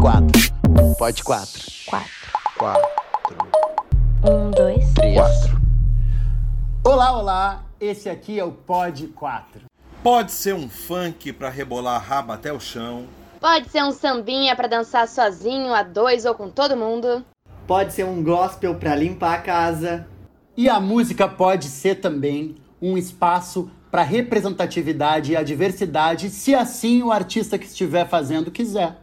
quatro. Pode quatro. Quatro. Quatro. Um, dois. Três. Quatro. Olá, olá! Esse aqui é o Pod 4. Pode ser um funk pra rebolar a raba até o chão. Pode ser um sambinha pra dançar sozinho, a dois ou com todo mundo. Pode ser um gospel pra limpar a casa. E a música pode ser também um espaço para representatividade e a diversidade, se assim o artista que estiver fazendo quiser.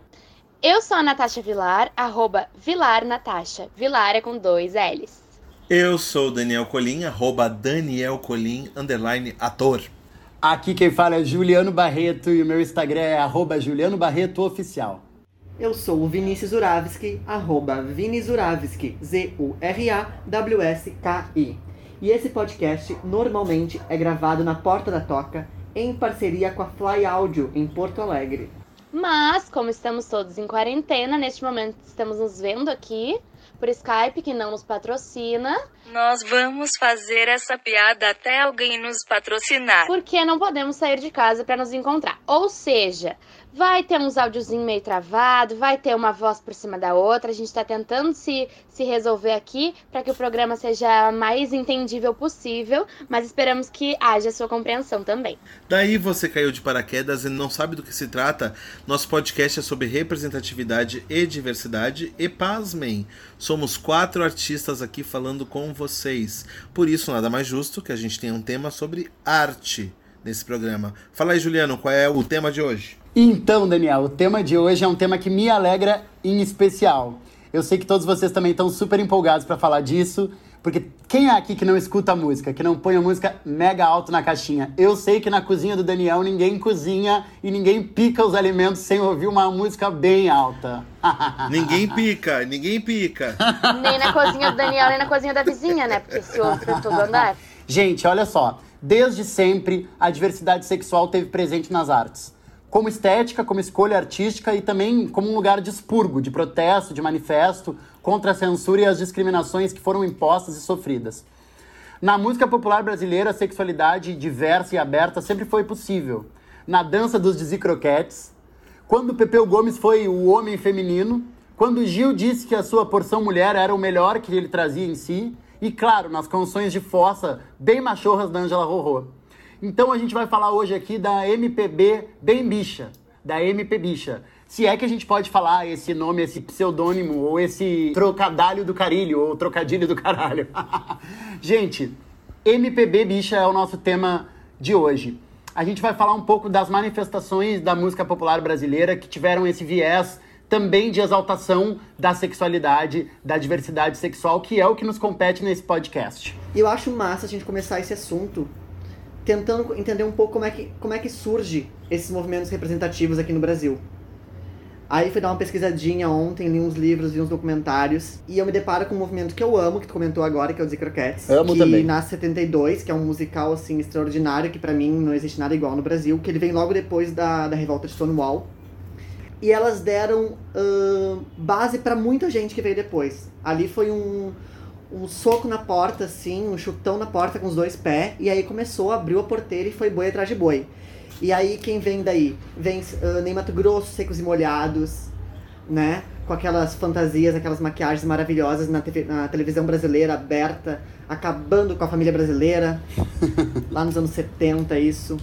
Eu sou a Natasha Vilar, arroba Vilar Natasha. Vilar é com dois L's. Eu sou o Daniel Colim, arroba Daniel Colim, underline ator. Aqui quem fala é Juliano Barreto e o meu Instagram é arroba Juliano Barreto Oficial. Eu sou o Vinícius Zuravski, arroba Vini Zuravski, Z-U-R-A-W-S-K-I. E esse podcast normalmente é gravado na Porta da Toca, em parceria com a Fly Audio, em Porto Alegre. Mas, como estamos todos em quarentena, neste momento estamos nos vendo aqui por Skype, que não nos patrocina, Nós vamos fazer essa piada até alguém nos patrocinar. porque não podemos sair de casa para nos encontrar. Ou seja, vai ter uns áudiozinhos meio travado, vai ter uma voz por cima da outra. A gente tá tentando se, se resolver aqui para que o programa seja mais entendível possível, mas esperamos que haja sua compreensão também. Daí você caiu de paraquedas e não sabe do que se trata? Nosso podcast é sobre representatividade e diversidade e pasmem. Somos quatro artistas aqui falando com vocês. Por isso, nada mais justo que a gente tenha um tema sobre arte nesse programa. Fala aí, Juliano, qual é o tema de hoje? Então, Daniel, o tema de hoje é um tema que me alegra em especial. Eu sei que todos vocês também estão super empolgados para falar disso, porque quem é aqui que não escuta música, que não põe a música mega alto na caixinha? Eu sei que na cozinha do Daniel ninguém cozinha e ninguém pica os alimentos sem ouvir uma música bem alta. Ninguém pica, ninguém pica. Nem na cozinha do Daniel, nem na cozinha da vizinha, né? Porque se ouve pra todo andar. Gente, olha só. Desde sempre, a diversidade sexual teve presente nas artes. Como estética, como escolha artística e também como um lugar de expurgo, de protesto, de manifesto contra a censura e as discriminações que foram impostas e sofridas. Na música popular brasileira, a sexualidade diversa e aberta sempre foi possível. Na dança dos Dizzy Croquetes, quando Pepeu Gomes foi o homem feminino, quando Gil disse que a sua porção mulher era o melhor que ele trazia em si, e claro, nas canções de fossa bem machorras da Angela Rorô. Então a gente vai falar hoje aqui da MPB bem bicha, da MP bicha. Se é que a gente pode falar esse nome, esse pseudônimo, ou esse trocadalho do carilho, ou trocadilho do caralho. gente, MPB bicha é o nosso tema de hoje. A gente vai falar um pouco das manifestações da música popular brasileira que tiveram esse viés também de exaltação da sexualidade, da diversidade sexual, que é o que nos compete nesse podcast. Eu acho massa a gente começar esse assunto tentando entender um pouco como é que, como é que surge esses movimentos representativos aqui no Brasil. Aí fui dar uma pesquisadinha ontem, li uns livros, vi uns documentários, e eu me deparo com um movimento que eu amo, que tu comentou agora, que é o Dizzy Croquettes. Amo que também. nasce em 72, que é um musical, assim, extraordinário, que pra mim não existe nada igual no Brasil, que ele vem logo depois da, da revolta de Stonewall. E elas deram ahn, base pra muita gente que veio depois. Ali foi um, um soco na porta, assim, um chutão na porta com os dois pés, e aí começou, abriu a porteira e foi boi atrás de boi. E aí quem vem daí? Vem uh, Ney Mato Grosso, Secos e Molhados, né? Com aquelas fantasias, aquelas maquiagens maravilhosas na, TV na televisão brasileira aberta, acabando com a família brasileira. lá nos anos 70, isso.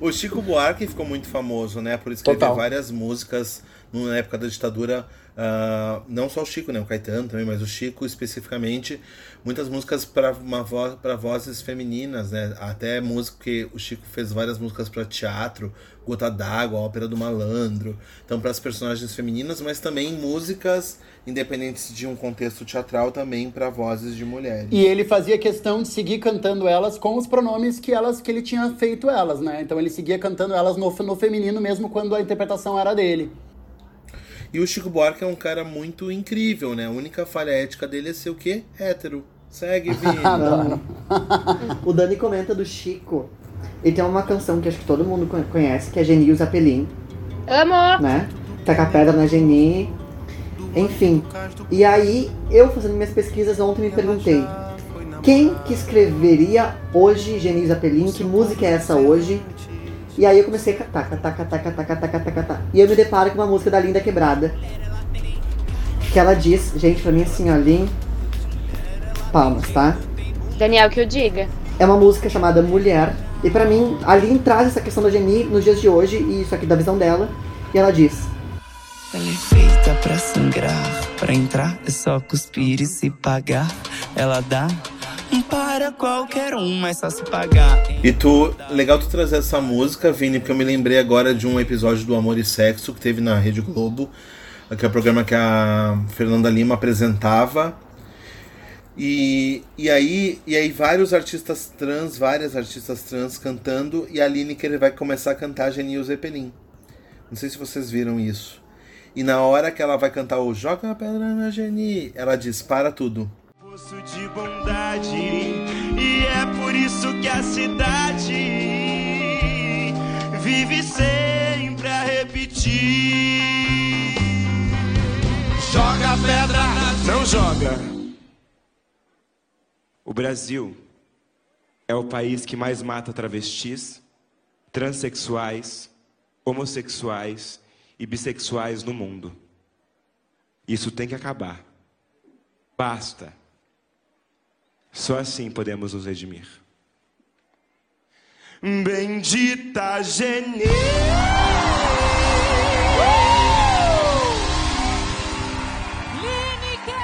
O Chico Buarque ficou muito famoso, né? Por escrever Total. várias músicas na época da ditadura. Ah, não só o Chico, né? O Caetano também, mas o Chico especificamente. Muitas músicas para vo para vozes femininas, né? Até música que o Chico fez várias músicas para teatro, Gota d'Água, Ópera do Malandro. Então, para as personagens femininas, mas também músicas independentes de um contexto teatral também para vozes de mulheres. E ele fazia questão de seguir cantando elas com os pronomes que elas que ele tinha feito elas, né? Então ele seguia cantando elas no, no feminino mesmo quando a interpretação era dele. E o Chico Buarque é um cara muito incrível, né? A única falha ética dele é ser o quê? Hétero. Segue, Vini. O Dani comenta do Chico. E tem uma canção que acho que todo mundo con- conhece, que é Geni e o Zapelim, Amo! né? Taca pedra na Geni. Enfim. E aí, eu fazendo minhas pesquisas ontem me perguntei. Quem que escreveria hoje Geni e o Zapelim? Que música é essa hoje? E aí eu comecei a catar, catar, catar, catar, catar, catar, catar. E eu me deparo com uma música da Linda Quebrada, que ela diz, gente, pra mim assim, ó, Lin, palmas, tá? Daniel, que eu diga. É uma música chamada Mulher, e pra mim, a Lin traz essa questão da Jenny nos dias de hoje, e isso aqui da visão dela, e ela diz, Ela é feita pra sangrar, pra entrar é só cuspir e se pagar. Ela dá para qualquer um, mas só se pagar. E tu, legal tu trazer essa música, Vini, porque eu me lembrei agora de um episódio do Amor e Sexo que teve na Rede Globo, que é o programa que a Fernanda Lima apresentava. E, e, aí, e aí vários artistas trans, várias artistas trans cantando, e a Lineker vai começar a cantar Genil Zeppelin. Não sei se vocês viram isso. E na hora que ela vai cantar o Joga a pedra na Geni, ela diz, para tudo. Poço de bondade, e é por isso que a cidade vive sempre a repetir. Joga pedra, não joga. O Brasil é o país que mais mata travestis, transexuais, homossexuais e bissexuais no mundo. Isso tem que acabar. Basta. Só assim podemos nos redimir. Bendita Gene.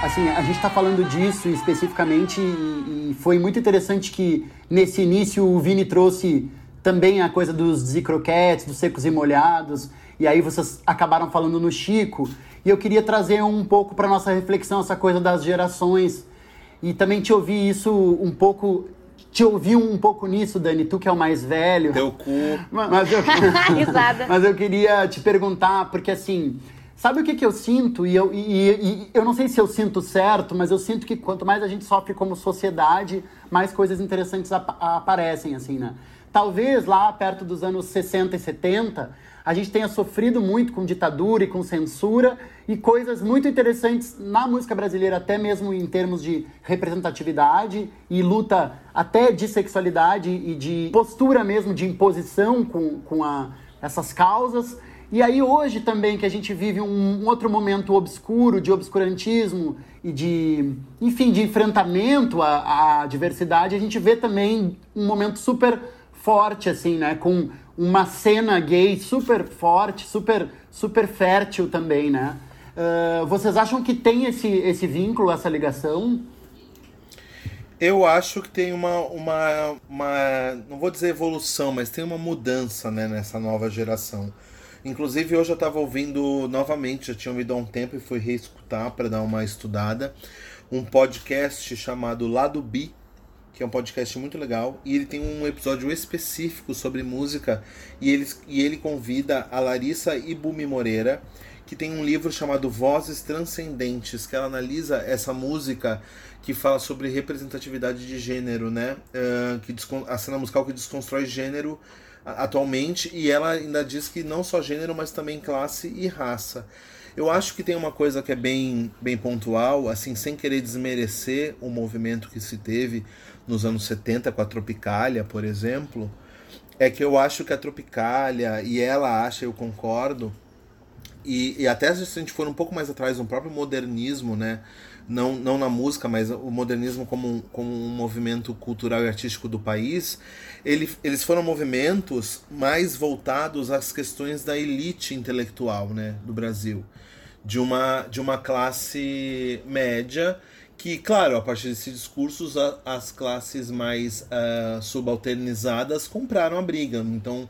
Assim, a gente está falando disso especificamente e, e foi muito interessante que nesse início o Vini trouxe também a coisa dos zicroquetes, dos secos e molhados, e aí vocês acabaram falando no Chico, e eu queria trazer um pouco para nossa reflexão essa coisa das gerações e também te ouvir isso um pouco te ouvi um pouco nisso, Dani, tu que é o mais velho. Teu cu. Mas eu, mas eu queria te perguntar, porque assim, sabe o que, que eu sinto? E eu, e, e eu não sei se eu sinto certo, mas eu sinto que quanto mais a gente sofre como sociedade, mais coisas interessantes ap aparecem, assim, né? Talvez lá perto dos anos 60 e 70, a gente tenha sofrido muito com ditadura e com censura e coisas muito interessantes na música brasileira, até mesmo em termos de representatividade e luta até de sexualidade e de postura mesmo de imposição com, com a, essas causas. E aí hoje também que a gente vive um, outro momento obscuro de obscurantismo e de, enfim, de enfrentamento à, à diversidade, a gente vê também um momento super forte, assim, né? Com uma cena gay super forte, super, super fértil também, né? Uh, vocês acham que tem esse, esse vínculo, essa ligação? Eu acho que tem uma, uma, uma, não vou dizer evolução, mas tem uma mudança né, nessa nova geração. Inclusive hoje eu estava ouvindo novamente, já tinha ouvido há um tempo e fui reescutar para dar uma estudada, um podcast chamado Lado Bi, que é um podcast muito legal, e ele tem um episódio específico sobre música, e ele, e ele convida a Larissa Ibumi Moreira, que tem um livro chamado Vozes Transcendentes, que ela analisa essa música que fala sobre representatividade de gênero, né? Uh, que a cena musical que desconstrói gênero atualmente, e ela ainda diz que não só gênero, mas também classe e raça. Eu acho que tem uma coisa que é bem, bem pontual, assim, sem querer desmerecer o movimento que se teve nos anos 70 com a Tropicália, por exemplo, é que eu acho que a Tropicália, e ela acha, eu concordo, e, e até se a gente for um pouco mais atrás no próprio modernismo, né? Não, não na música, mas o modernismo como um, como um movimento cultural e artístico do país, ele, eles foram movimentos mais voltados às questões da elite intelectual né, do Brasil. De uma, de uma classe média que, claro, a partir desses discursos, a, as classes mais uh, subalternizadas compraram a briga. Então,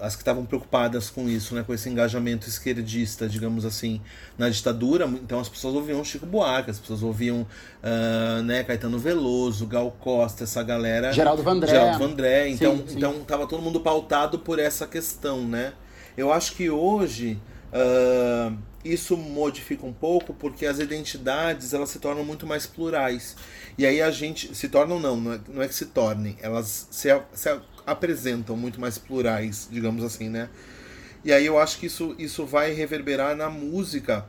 as que estavam preocupadas com isso, né, com esse engajamento esquerdista, digamos assim, na ditadura. Então as pessoas ouviam Chico Buarque, as pessoas ouviam uh, né, Caetano Veloso, Gal Costa, essa galera. Geraldo Vandré. Geraldo Vandré. Então, Sim, sim. então tava todo mundo pautado por essa questão, né? Eu acho que hoje uh, isso modifica um pouco porque as identidades elas se tornam muito mais plurais. E aí a gente se tornam não, não é, não é que se tornem, elas se, se apresentam muito mais plurais, digamos assim, né? E aí eu acho que isso, isso vai reverberar na música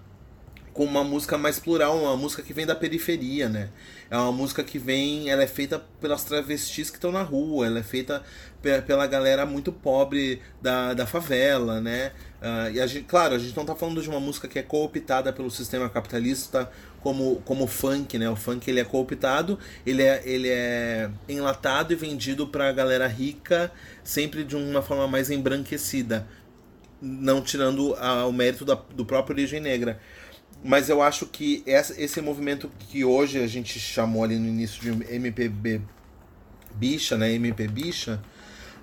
com uma música mais plural, uma música que vem da periferia, né? É uma música que vem, ela é feita pelas travestis que estão na rua, ela é feita pela galera muito pobre da, da favela, né? Uh, e a gente, claro, a gente não tá falando de uma música que é cooptada pelo sistema capitalista como, como funk, né? O funk ele é cooptado, ele é, ele é enlatado e vendido pra galera rica, sempre de uma forma mais embranquecida, não tirando a, o mérito da, do próprio Origem Negra. Mas eu acho que essa, esse movimento que hoje a gente chamou ali no início de MPB bicha, né? MP bicha,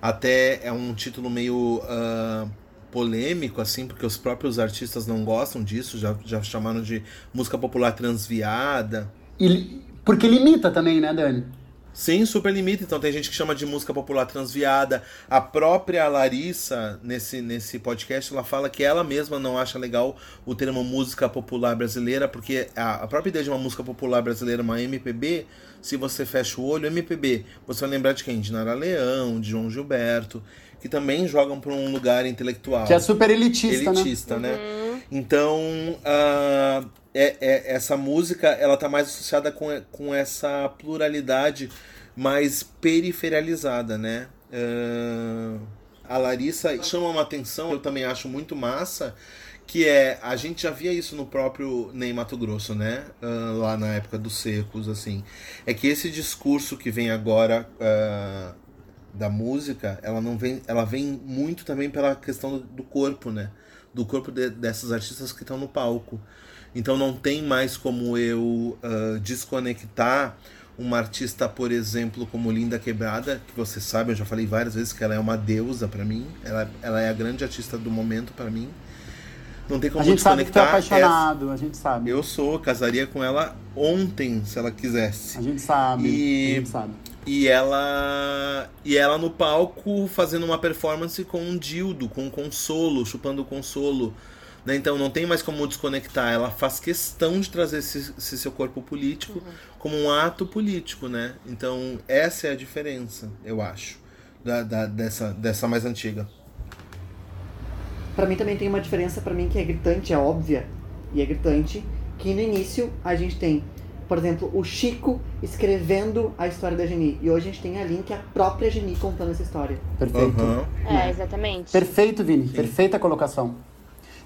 até é um título meio uh, polêmico, assim, porque os próprios artistas não gostam disso, já, já chamaram de música popular transviada. E, porque limita também, né, Dani? Sim, super limita. Então tem gente que chama de música popular transviada. A própria Larissa, nesse, nesse podcast, ela fala que ela mesma não acha legal o termo música popular brasileira, porque a, a própria ideia de uma música popular brasileira, uma MPB, se você fecha o olho, MPB, você vai lembrar de quem? De Nara Leão, de João Gilberto, que também jogam para um lugar intelectual. Que é super elitista, né? elitista né? né? Uhum. Então, uh, é, é, essa música ela tá mais associada com, com essa pluralidade mais periferializada, né? Uh, a Larissa chama uma atenção, eu também acho muito massa, que é a gente já via isso no próprio Ney Mato Grosso, né? Uh, lá na época dos secos, assim, é que esse discurso que vem agora uh, da música, ela não vem, ela vem muito também pela questão do, do corpo, né? Do corpo de, dessas artistas que estão no palco. Então não tem mais como eu uh, desconectar uma artista, por exemplo, como Linda Quebrada, que você sabe, eu já falei várias vezes que ela é uma deusa para mim, ela, ela é a grande artista do momento para mim. Não tem como a gente desconectar. Sabe que tu é apaixonado, essa... a gente sabe. Eu sou, casaria com ela ontem, se ela quisesse. A gente sabe. E, a gente sabe. E ela e ela no palco fazendo uma performance com um dildo, com um consolo, chupando o consolo né? Então não tem mais como desconectar. Ela faz questão de trazer esse, esse seu corpo político uhum. como um ato político, né? Então essa é a diferença, eu acho, da, da dessa, dessa mais antiga. Para mim também tem uma diferença para mim que é gritante, é óbvia e é gritante, que no início a gente tem, por exemplo, o Chico escrevendo a história da Geni e hoje a gente tem a Link, a própria Geni contando essa história. Perfeito. Uhum. É, exatamente. Perfeito, Vini. Sim. Perfeita colocação.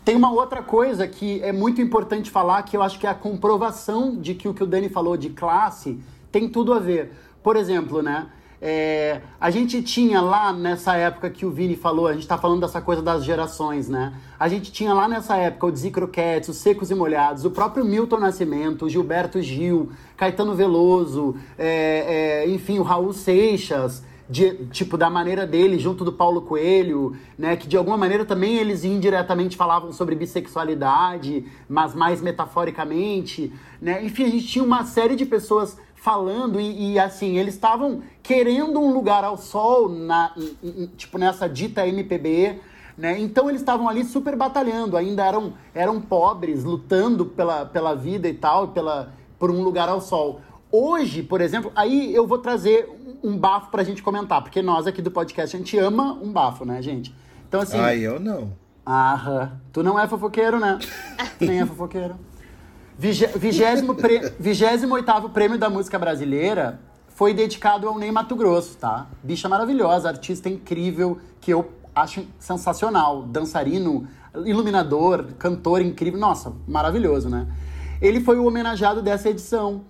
Tem uma outra coisa que é muito importante falar, que eu acho que é a comprovação de que o que o Dani falou de classe tem tudo a ver. Por exemplo, né? É, a gente tinha lá nessa época que o Vini falou, a gente tá falando dessa coisa das gerações, né? A gente tinha lá nessa época o Dizzy Croquettes, os Secos e Molhados, o próprio Milton Nascimento, o Gilberto Gil, Caetano Veloso, é, é, enfim, o Raul Seixas de, tipo, da maneira dele, junto do Paulo Coelho, né? Que de alguma maneira também eles indiretamente falavam sobre bissexualidade, mas mais metaforicamente, né? Enfim, a gente tinha uma série de pessoas falando e, e assim, eles estavam querendo um lugar ao sol, na, tipo, nessa dita MPB, né? Então eles estavam ali super batalhando, ainda eram, eram pobres, lutando pela, pela vida e tal, pela, por um lugar ao sol. Hoje, por exemplo, aí eu vou trazer um bafo pra gente comentar, porque nós aqui do podcast a gente ama um bafo, né, gente? Então assim. Ah, eu não. Ah, tu não é fofoqueiro, né? nem é fofoqueiro. Vigésimo, oitavo prêmio da música brasileira foi dedicado ao Ney Mato Grosso, tá? Bicha maravilhosa, artista incrível, que eu acho sensacional. Dançarino, iluminador, cantor incrível. Nossa, maravilhoso, né? Ele foi o homenageado dessa edição.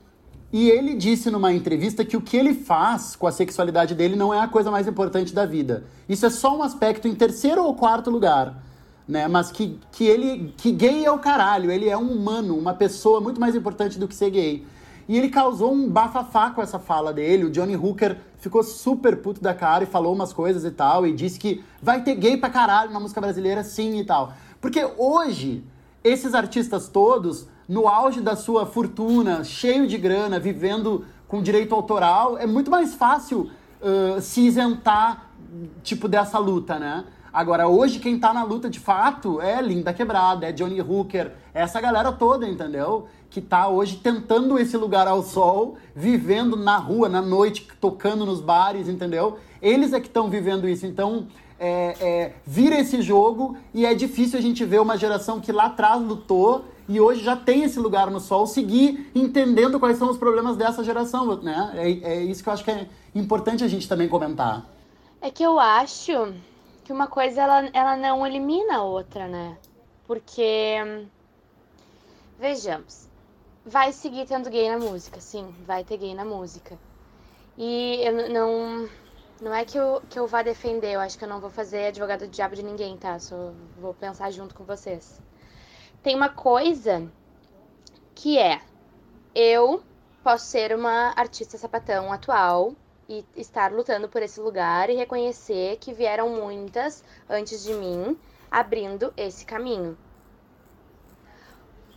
E ele disse numa entrevista que o que ele faz com a sexualidade dele não é a coisa mais importante da vida. Isso é só um aspecto em terceiro ou quarto lugar. Né? Mas que, que ele. que gay é o caralho, ele é um humano, uma pessoa muito mais importante do que ser gay. E ele causou um bafafá com essa fala dele. O Johnny Hooker ficou super puto da cara e falou umas coisas e tal. E disse que vai ter gay pra caralho na música brasileira, sim e tal. Porque hoje, esses artistas todos no auge da sua fortuna, cheio de grana, vivendo com direito autoral, é muito mais fácil uh, se isentar, tipo, dessa luta, né? Agora, hoje, quem tá na luta de fato é Linda Quebrada, é Johnny Hooker, é essa galera toda, entendeu? Que tá hoje tentando esse lugar ao sol, vivendo na rua, na noite, tocando nos bares, entendeu? Eles é que estão vivendo isso. Então, é, é, vira esse jogo e é difícil a gente ver uma geração que lá atrás lutou e hoje já tem esse lugar no sol, seguir entendendo quais são os problemas dessa geração, né? É, é isso que eu acho que é importante a gente também comentar. É que eu acho que uma coisa ela, ela não elimina a outra, né? Porque vejamos, vai seguir tendo gay na música, sim, vai ter gay na música. E eu não não é que eu, que eu vá defender, eu acho que eu não vou fazer advogado do diabo de ninguém, tá? Só vou pensar junto com vocês. Tem uma coisa que é: eu posso ser uma artista sapatão atual e estar lutando por esse lugar e reconhecer que vieram muitas antes de mim abrindo esse caminho.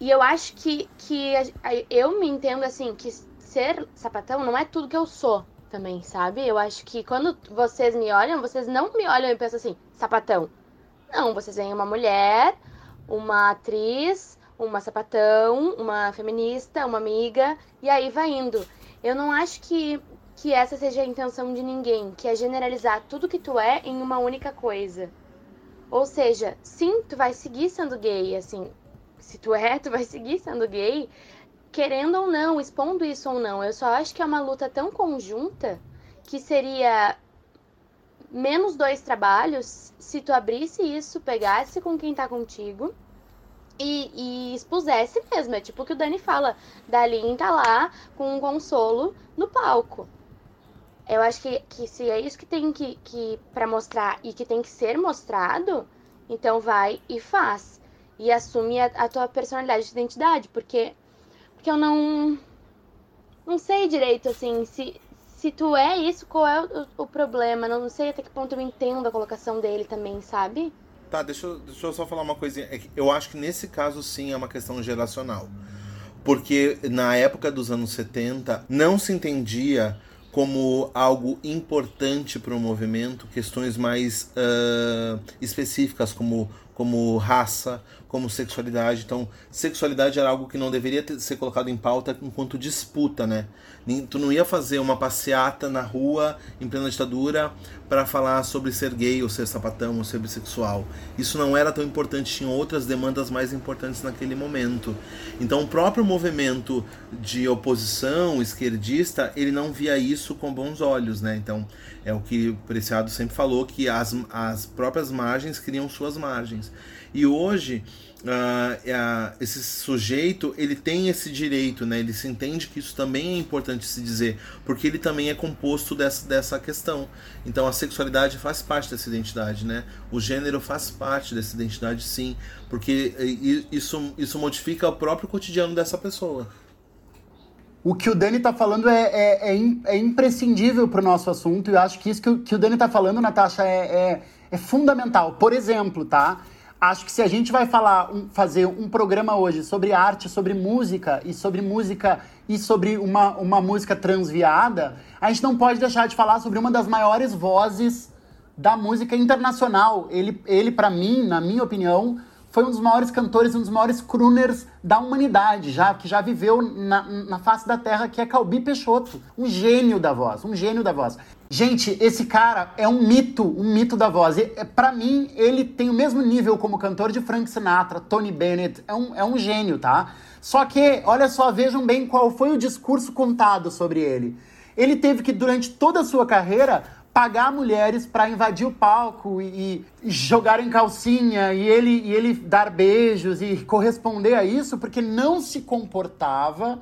E eu acho que, que eu me entendo assim, que ser sapatão não é tudo que eu sou também, sabe? Eu acho que quando vocês me olham, vocês não me olham e pensam assim, sapatão. Não, vocês veem uma mulher, uma atriz, uma sapatão, uma feminista, uma amiga, e aí vai indo. Eu não acho que, que essa seja a intenção de ninguém, que é generalizar tudo que tu é em uma única coisa. Ou seja, sim, tu vai seguir sendo gay, assim, se tu é, tu vai seguir sendo gay, querendo ou não, expondo isso ou não. Eu só acho que é uma luta tão conjunta que seria menos dois trabalhos se tu abrisse isso, pegasse com quem tá contigo e, e expusesse mesmo. É tipo o que o Dani fala, Dalin tá lá com um consolo no palco. Eu acho que, que se é isso que tem que, que para mostrar e que tem que ser mostrado, então vai e faz. E assume a, a tua personalidade de identidade, porque porque eu não. Não sei direito, assim, se, se tu é isso, qual é o, o problema? Não sei até que ponto eu entendo a colocação dele também, sabe? Tá, deixa eu, deixa eu só falar uma coisinha. É eu acho que nesse caso sim é uma questão geracional. Porque na época dos anos 70 não se entendia como algo importante para o movimento questões mais uh, específicas como, como raça, como sexualidade. Então, sexualidade era algo que não deveria ter, ser colocado em pauta enquanto disputa, né? Tu não ia fazer uma passeata na rua em plena ditadura para falar sobre ser gay ou ser sapatão ou ser bissexual. Isso não era tão importante, tinham outras demandas mais importantes naquele momento. Então, o próprio movimento de oposição esquerdista, ele não via isso com bons olhos, né? Então, é o que o Preciado sempre falou que as, as próprias margens criam suas margens. E hoje uh, uh, esse sujeito ele tem esse direito, né? Ele se entende que isso também é importante se dizer, porque ele também é composto dessa, dessa questão. Então a sexualidade faz parte dessa identidade, né? O gênero faz parte dessa identidade, sim, porque isso, isso modifica o próprio cotidiano dessa pessoa. O que o Dani está falando é, é, é, é imprescindível para o nosso assunto, e eu acho que isso que o, que o Dani está falando, Natasha, é, é, é fundamental. Por exemplo, tá? Acho que se a gente vai falar, um, fazer um programa hoje sobre arte, sobre música e sobre música e sobre uma, uma música transviada, a gente não pode deixar de falar sobre uma das maiores vozes da música internacional. Ele, ele para mim, na minha opinião, foi um dos maiores cantores, um dos maiores crooners da humanidade, já que já viveu na, na face da Terra, que é Calbi Peixoto. Um gênio da voz, um gênio da voz. Gente, esse cara é um mito, um mito da voz. É, para mim, ele tem o mesmo nível como cantor de Frank Sinatra, Tony Bennett. É um, é um gênio, tá? Só que, olha só, vejam bem qual foi o discurso contado sobre ele. Ele teve que, durante toda a sua carreira, pagar mulheres para invadir o palco e, e jogar em calcinha e ele, e ele dar beijos e corresponder a isso porque não se comportava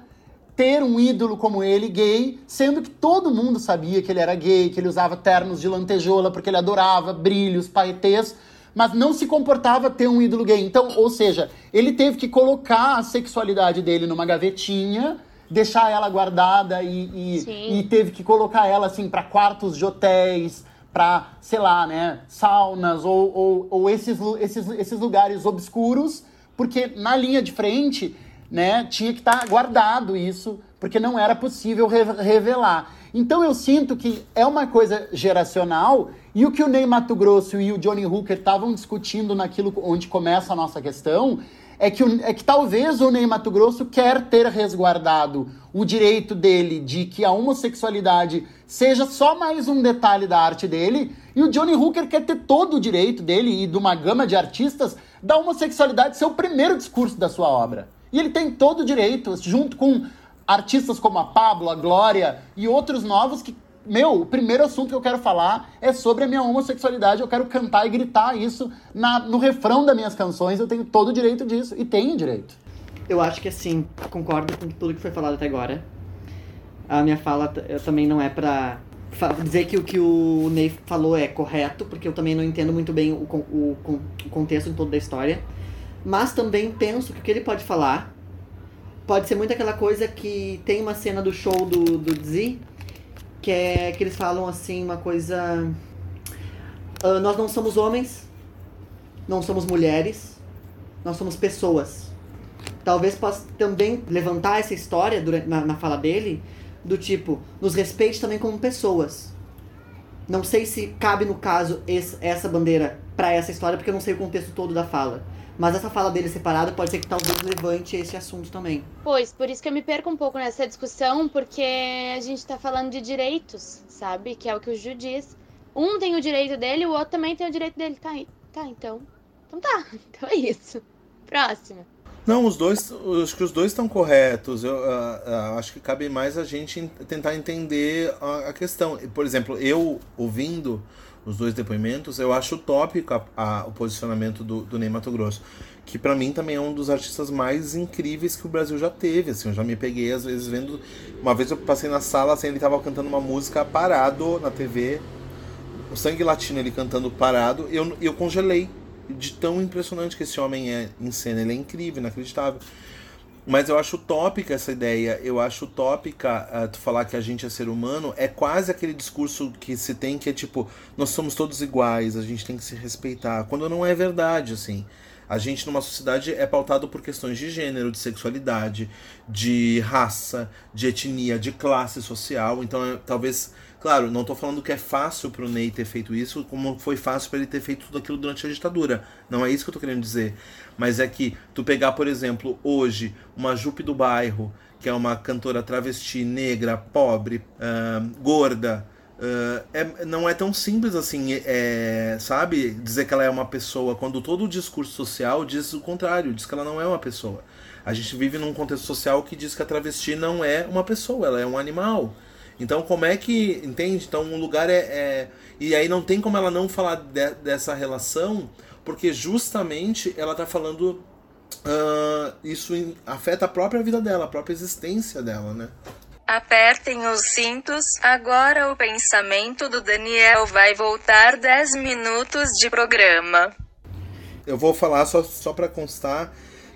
ter um ídolo como ele, gay, sendo que todo mundo sabia que ele era gay, que ele usava ternos de lantejola porque ele adorava brilhos, paetês, mas não se comportava ter um ídolo gay. Então, ou seja, ele teve que colocar a sexualidade dele numa gavetinha, deixar ela guardada e, e, e teve que colocar ela assim para quartos de hotéis, para, sei lá, né, saunas ou, ou, ou esses, esses, esses lugares obscuros, porque na linha de frente né? Tinha que estar tá guardado isso, porque não era possível re revelar. Então eu sinto que é uma coisa geracional e o que o Ney Mato Grosso e o Johnny Hooker estavam discutindo naquilo onde começa a nossa questão é que, é que talvez o Ney Mato Grosso quer ter resguardado o direito dele de que a homossexualidade seja só mais um detalhe da arte dele, e o Johnny Hooker quer ter todo o direito dele e de uma gama de artistas da homossexualidade ser o primeiro discurso da sua obra. E ele tem todo o direito, junto com artistas como a Pablo, a Glória e outros novos que meu, o primeiro assunto que eu quero falar é sobre a minha homossexualidade. Eu quero cantar e gritar isso na, no refrão das minhas canções. Eu tenho todo o direito disso. E tenho direito. Eu acho que assim, concordo com tudo que foi falado até agora. A minha fala também não é pra dizer que o que o Ney falou é correto, porque eu também não entendo muito bem o, o, o contexto todo da história. Mas também penso que o que ele pode falar pode ser muito aquela coisa que tem uma cena do show do, do Dzi que é que eles falam assim uma coisa uh, nós não somos homens não somos mulheres nós somos pessoas. Talvez possa também levantar essa história durante, na, na fala dele do tipo nos respeite também como pessoas. Não sei se cabe no caso esse, essa bandeira para essa história porque eu não sei o contexto todo da fala mas essa fala dele separada pode ser que talvez levante esse assunto também. Pois, por isso que eu me perco um pouco nessa discussão, porque a gente tá falando de direitos, sabe? Que é o que o Ju diz. Um tem o direito dele, o outro também tem o direito dele. Tá, tá então. Então tá. Então é isso. Próxima. Não, os dois, acho que os dois estão corretos. Eu uh, uh, acho que cabe mais a gente tentar entender a, a, questão. Por exemplo, eu ouvindo os dois depoimentos, eu acho utópico a, a, o posicionamento do, do Ney Mato Grosso. Que para mim também é um dos artistas mais incríveis que o Brasil já teve. Assim, eu já me peguei, às vezes, vendo. Uma vez eu passei na sala, assim, ele tava cantando uma música parado na TV. O sangue latino ele cantando parado. Eu, eu congelei. De tão impressionante que esse homem é em cena. Ele é incrível, inacreditável. Mas eu acho utópica essa ideia. Eu acho utópica uh, tu falar que a gente é ser humano. É quase aquele discurso que se tem que é tipo, nós somos todos iguais, a gente tem que se respeitar. Quando não é verdade, assim. A gente numa sociedade é pautado por questões de gênero, de sexualidade, de raça, de etnia, de classe social. Então, é, talvez Claro, não estou falando que é fácil para o Ney ter feito isso, como foi fácil para ele ter feito tudo aquilo durante a ditadura. Não é isso que eu estou querendo dizer. Mas é que tu pegar, por exemplo, hoje, uma Jupe do bairro, que é uma cantora travesti, negra, pobre, uh, gorda, uh, é, não é tão simples assim, é, sabe? Dizer que ela é uma pessoa, quando todo o discurso social diz o contrário, diz que ela não é uma pessoa. A gente vive num contexto social que diz que a travesti não é uma pessoa, ela é um animal. Então, como é que. Entende? Então, um lugar é. é e aí não tem como ela não falar de, dessa relação, porque justamente ela está falando. Uh, isso afeta a própria vida dela, a própria existência dela, né? Apertem os cintos, agora o pensamento do Daniel vai voltar 10 minutos de programa. Eu vou falar só, só para constar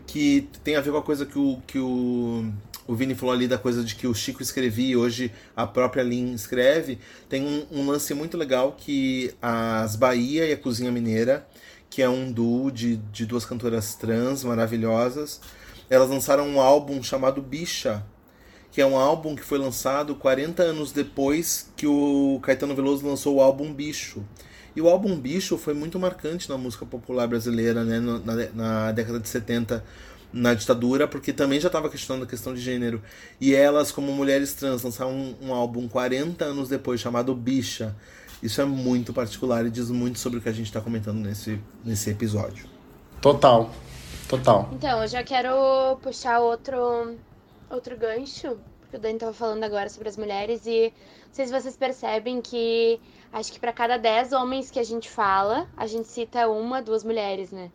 que tem a ver com a coisa que o, que o o Vini falou ali da coisa de que o Chico escrevia e hoje a própria Lin escreve, tem um, um, lance muito legal que as Bahia e a Cozinha Mineira, que é um duo de, de duas cantoras trans maravilhosas, elas lançaram um álbum chamado Bicha, que é um álbum que foi lançado 40 anos depois que o Caetano Veloso lançou o álbum Bicho. E o álbum Bicho foi muito marcante na música popular brasileira, né, na, na década de 70 na ditadura, porque também já estava questionando a questão de gênero. E elas, como mulheres trans, lançaram um, um, álbum 40 anos depois chamado Bicha. Isso é muito particular e diz muito sobre o que a gente está comentando nesse, nesse episódio. Total. Total. Então, eu já quero puxar outro, outro gancho, porque o Dani estava falando agora sobre as mulheres, e não sei se vocês percebem que acho que para cada 10 homens que a gente fala, a gente cita uma, duas mulheres, né?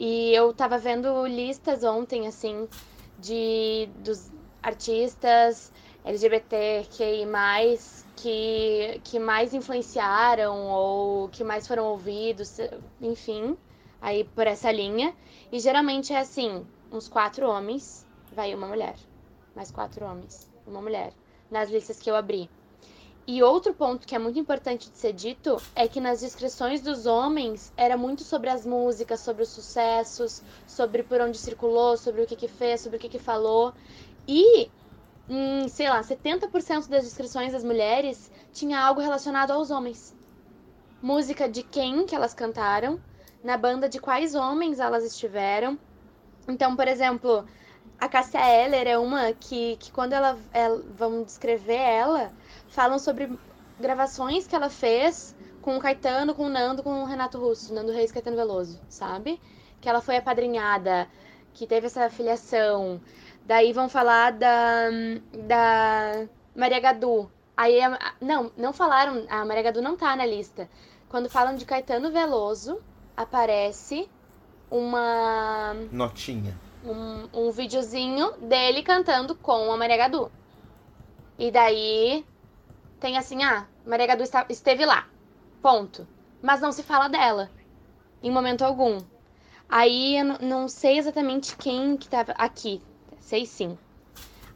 E eu tava vendo listas ontem, assim, de dos artistas LGBTQI+, que, que mais influenciaram ou que mais foram ouvidos, enfim, aí por essa linha. E geralmente é assim, uns quatro homens, vai uma mulher. Mais quatro homens, uma mulher. Nas listas que eu abri. E outro ponto que é muito importante de ser dito é que nas descrições dos homens era muito sobre as músicas, sobre os sucessos, sobre por onde circulou, sobre o que, que fez, sobre o que, que falou. E, em, sei lá, 70% das descrições das mulheres tinha algo relacionado aos homens. Música de quem que elas cantaram, na banda de quais homens elas estiveram. Então, por exemplo, a Cássia Eller é uma que, que quando ela, ela vão descrever ela falam sobre gravações que ela fez com o Caetano, com o Nando, com o Renato Russo, Nando Reis Caetano Veloso, sabe? Que ela foi apadrinhada, que teve essa filiação. Daí vão falar da, da Maria Gadu. Aí, a- não, não falaram, a Maria Gadu não tá na lista. Quando falam de Caetano Veloso, aparece uma Notinha. um, um videozinho dele cantando com a Maria Gadu. E daí tem assim, ah, Maria Gadu está- esteve lá. Ponto. Mas não se fala dela. Em momento algum. Aí eu não sei exatamente quem que tava aqui. Sei sim.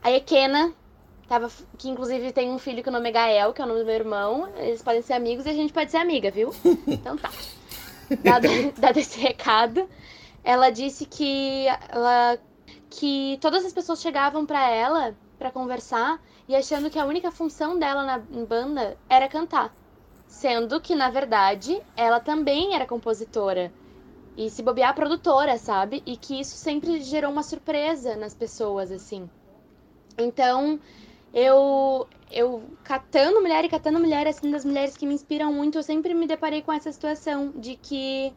Aí a Kena tava, que inclusive tem um filho que o nome é Gael, que é o nome do meu irmão. Eles podem ser amigos e a gente pode ser amiga, viu? Então tá. Dado, dado esse recado, ela disse que ela que todas as pessoas chegavam pra ela pra conversar e achando que a única função dela na banda era cantar, sendo que na verdade ela também era compositora e se bobear produtora, sabe? E que isso sempre gerou uma surpresa nas pessoas assim. Então, eu eu catando mulher e catando mulher assim das mulheres que me inspiram muito, eu sempre me deparei com essa situação de que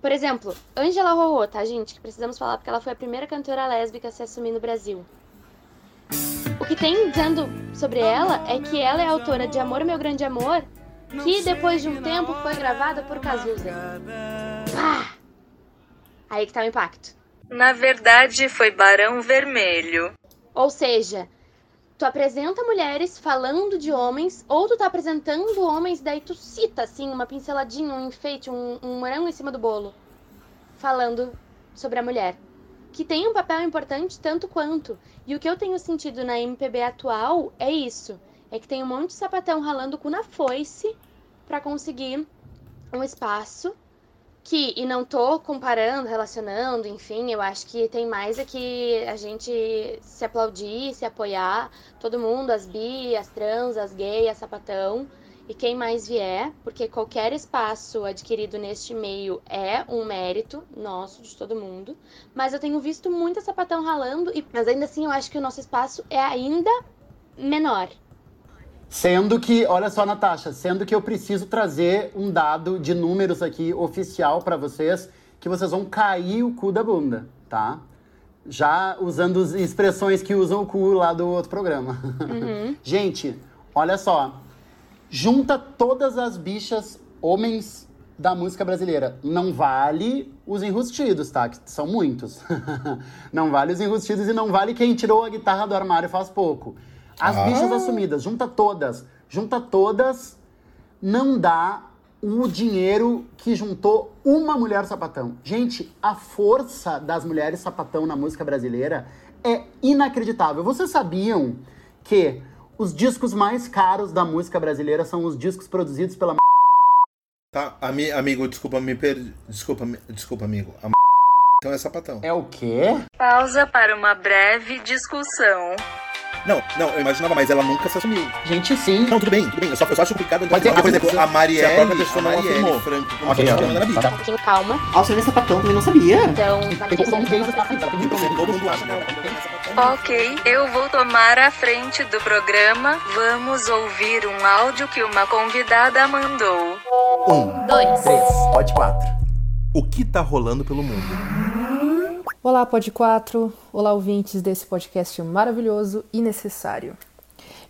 por exemplo, Angela Rorô, tá, gente? Que precisamos falar porque ela foi a primeira cantora lésbica a se assumir no Brasil. O que tem dizendo sobre ela é que ela é autora de Amor, Meu Grande Amor, que depois de um tempo foi gravada por Cazuza. Pá! Aí que tá o impacto. Na verdade, foi Barão Vermelho. Ou seja, tu apresenta mulheres falando de homens, ou tu tá apresentando homens, daí tu cita, assim, uma pinceladinha, um enfeite, um, um morango em cima do bolo, falando sobre a mulher. Que tem um papel importante tanto quanto. E o que eu tenho sentido na MPB atual é isso. É que tem um monte de sapatão ralando cu na foice pra conseguir um espaço que, e não tô comparando, relacionando, enfim, eu acho que tem mais é que a gente se aplaudir, se apoiar, todo mundo, as bi, as trans, as gay, as sapatão, e quem mais vier, porque qualquer espaço adquirido neste meio é um mérito nosso, de todo mundo, mas eu tenho visto muita sapatão ralando, e, mas ainda assim eu acho que o nosso espaço é ainda menor. Sendo que, olha só, Natasha, sendo que eu preciso trazer um dado de números aqui oficial pra vocês, que vocês vão cair o cu da bunda, tá? Já usando as expressões que usam o cu lá do outro programa. Gente, olha só. Junta todas as bichas homens da música brasileira. Não vale os enrustidos, tá? Que são muitos. não vale os enrustidos e não vale quem tirou a guitarra do armário faz pouco. As Ah. bichas assumidas, junta todas. Junta todas, não dá o dinheiro que juntou uma mulher sapatão. Gente, a força das mulheres sapatão na música brasileira é inacreditável. Vocês sabiam que os discos mais caros da música brasileira são os discos produzidos pela Tá, ami- amigo, desculpa, me per... Desculpa, mi- desculpa, amigo. A então é sapatão. É o quê? Pausa para uma breve discussão. Não, não, eu imaginava, mas ela nunca se assumiu. Gente, sim. Não, tudo bem, tudo bem. Eu só, eu só acho complicado. Mas é- por exemplo, a se a Marielle, própria pessoa a não Marielle afirmou. Franco, Ok, okay, ok. chamando ela bicha. Tá. Um pouquinho calma. Alcine Sapatão também não sabia. Então, ver isso tá tá. Todo mundo acha, né? Ok, eu vou tomar a frente do programa. Vamos ouvir um áudio que uma convidada mandou. Um, Dois. Três, pode quatro. o que tá rolando pelo mundo? Olá, Pod 4. Olá, ouvintes desse podcast maravilhoso e necessário.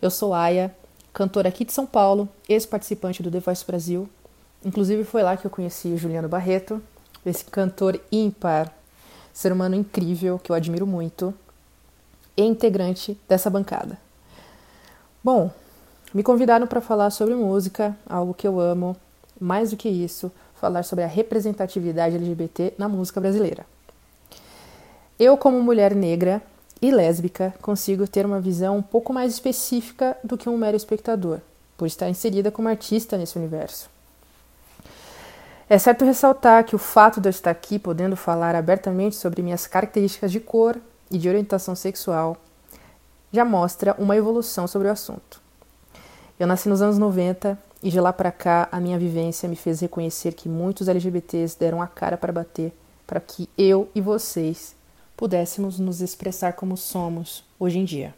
Eu sou Aya, cantora aqui de São Paulo, ex-participante do The Voice Brasil. Inclusive foi lá que eu conheci o Juliano Barreto, esse cantor ímpar, ser humano incrível que eu admiro muito, e integrante dessa bancada. Bom, me convidaram para falar sobre música, algo que eu amo. Mais do que isso, falar sobre a representatividade LGBT na música brasileira. Eu, como mulher negra e lésbica, consigo ter uma visão um pouco mais específica do que um mero espectador, por estar inserida como artista nesse universo. É certo ressaltar que o fato de eu estar aqui podendo falar abertamente sobre minhas características de cor e de orientação sexual já mostra uma evolução sobre o assunto. Eu nasci nos anos 90 e de lá para cá a minha vivência me fez reconhecer que muitos LGBTs deram a cara para bater para que eu e vocês pudéssemos nos expressar como somos hoje em dia.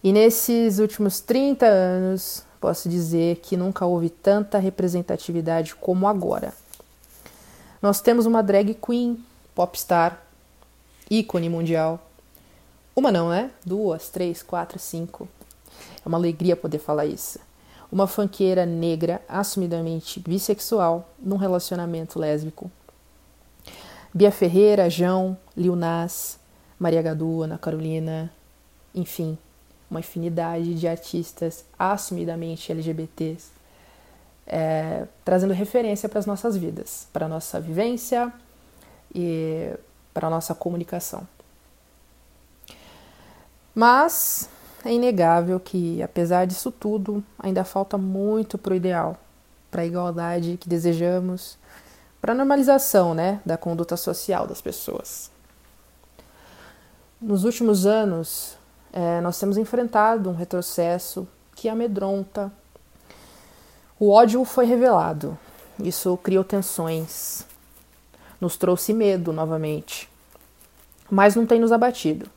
E nesses últimos 30 anos, posso dizer que nunca houve tanta representatividade como agora. Nós temos uma drag queen popstar, ícone mundial. Uma não, né? Duas, três, quatro, cinco. É uma alegria poder falar isso. Uma fanqueira negra, assumidamente bissexual, num relacionamento lésbico. Bia Ferreira, João, Lil Nas, Maria Gadu, Ana Carolina, enfim, uma infinidade de artistas assumidamente LGBTs, é, trazendo referência para as nossas vidas, para a nossa vivência e para a nossa comunicação. Mas é inegável que, apesar disso tudo, ainda falta muito para o ideal, para a igualdade que desejamos, para a normalização né, da conduta social das pessoas. Nos últimos anos, é, nós temos enfrentado um retrocesso que amedronta. O ódio foi revelado, isso criou tensões, nos trouxe medo novamente, mas não tem nos abatido.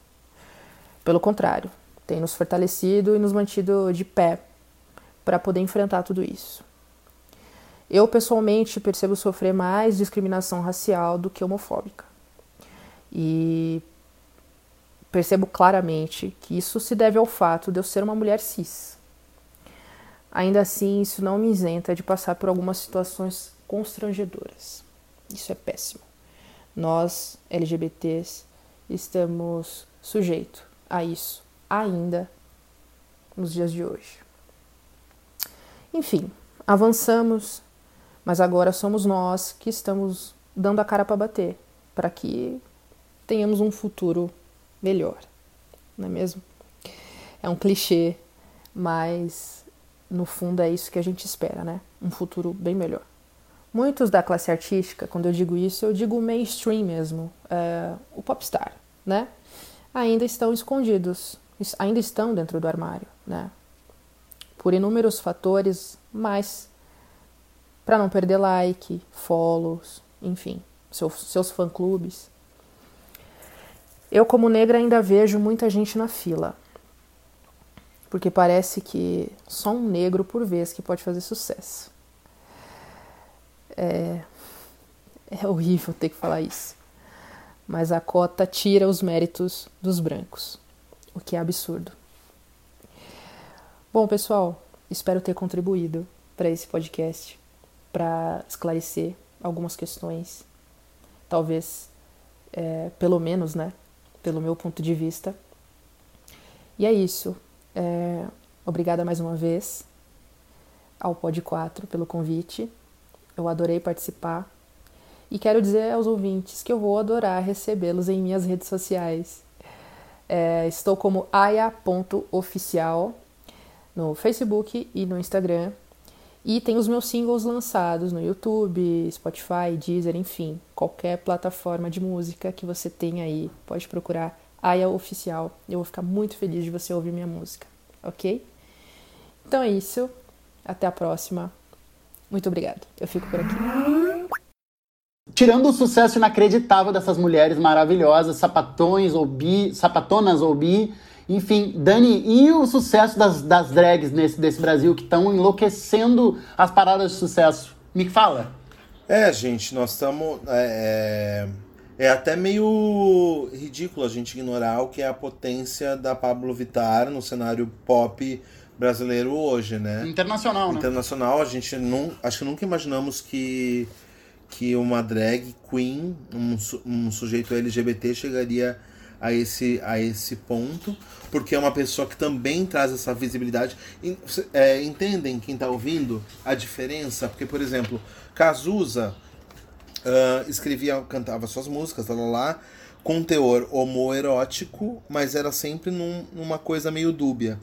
Pelo contrário, tem nos fortalecido e nos mantido de pé para poder enfrentar tudo isso. Eu pessoalmente percebo sofrer mais discriminação racial do que homofóbica. E percebo claramente que isso se deve ao fato de eu ser uma mulher cis. Ainda assim, isso não me isenta de passar por algumas situações constrangedoras. Isso é péssimo. Nós, LGBTs, estamos sujeitos a isso ainda nos dias de hoje. Enfim, avançamos, mas agora somos nós que estamos dando a cara para bater, para que tenhamos um futuro melhor, não é mesmo? É um clichê, mas no fundo é isso que a gente espera, né? Um futuro bem melhor. Muitos da classe artística, quando eu digo isso, eu digo mainstream mesmo, é, o popstar, né? Ainda estão escondidos, ainda estão dentro do armário, né? Por inúmeros fatores, mas para não perder like, follows, enfim, seus, seus fã-clubes, eu, como negra, ainda vejo muita gente na fila. Porque parece que só um negro por vez que pode fazer sucesso. É, é horrível ter que falar isso. Mas a cota tira os méritos dos brancos, o que é absurdo. Bom, pessoal, espero ter contribuído para esse podcast, para esclarecer algumas questões, talvez, é, pelo menos, né, pelo meu ponto de vista. E é isso. É, obrigada mais uma vez ao Pod 4 pelo convite. Eu adorei participar. E quero dizer aos ouvintes que eu vou adorar recebê-los em minhas redes sociais. É, estou como aya.oficial no Facebook e no Instagram. E tem os meus singles lançados no YouTube, Spotify, Deezer, enfim, qualquer plataforma de música que você tenha aí. Pode procurar Aya Oficial. Eu vou ficar muito feliz de você ouvir minha música, ok? Então é isso. Até a próxima. Muito obrigada. Eu fico por aqui. Tirando o sucesso inacreditável dessas mulheres maravilhosas, sapatões ou bi, sapatonas ou bi, enfim, Dani, e o sucesso das, das drags nesse, desse Brasil que estão enlouquecendo as paradas de sucesso? Me fala. É, gente, nós estamos. É, é, é, até meio ridículo a gente ignorar o que é a potência da Pablo Vittar no cenário pop brasileiro hoje, né? Internacional, né? Internacional, a gente não. Acho que nunca imaginamos que, que uma drag queen, um, um sujeito LGBT, chegaria a esse, a esse ponto, porque é uma pessoa que também traz essa visibilidade. É, entendem quem está ouvindo a diferença? Porque, por exemplo, Cazuza uh, escrevia, cantava suas músicas, lá, lá, lá com teor homoerótico, mas era sempre num, numa coisa meio dúbia.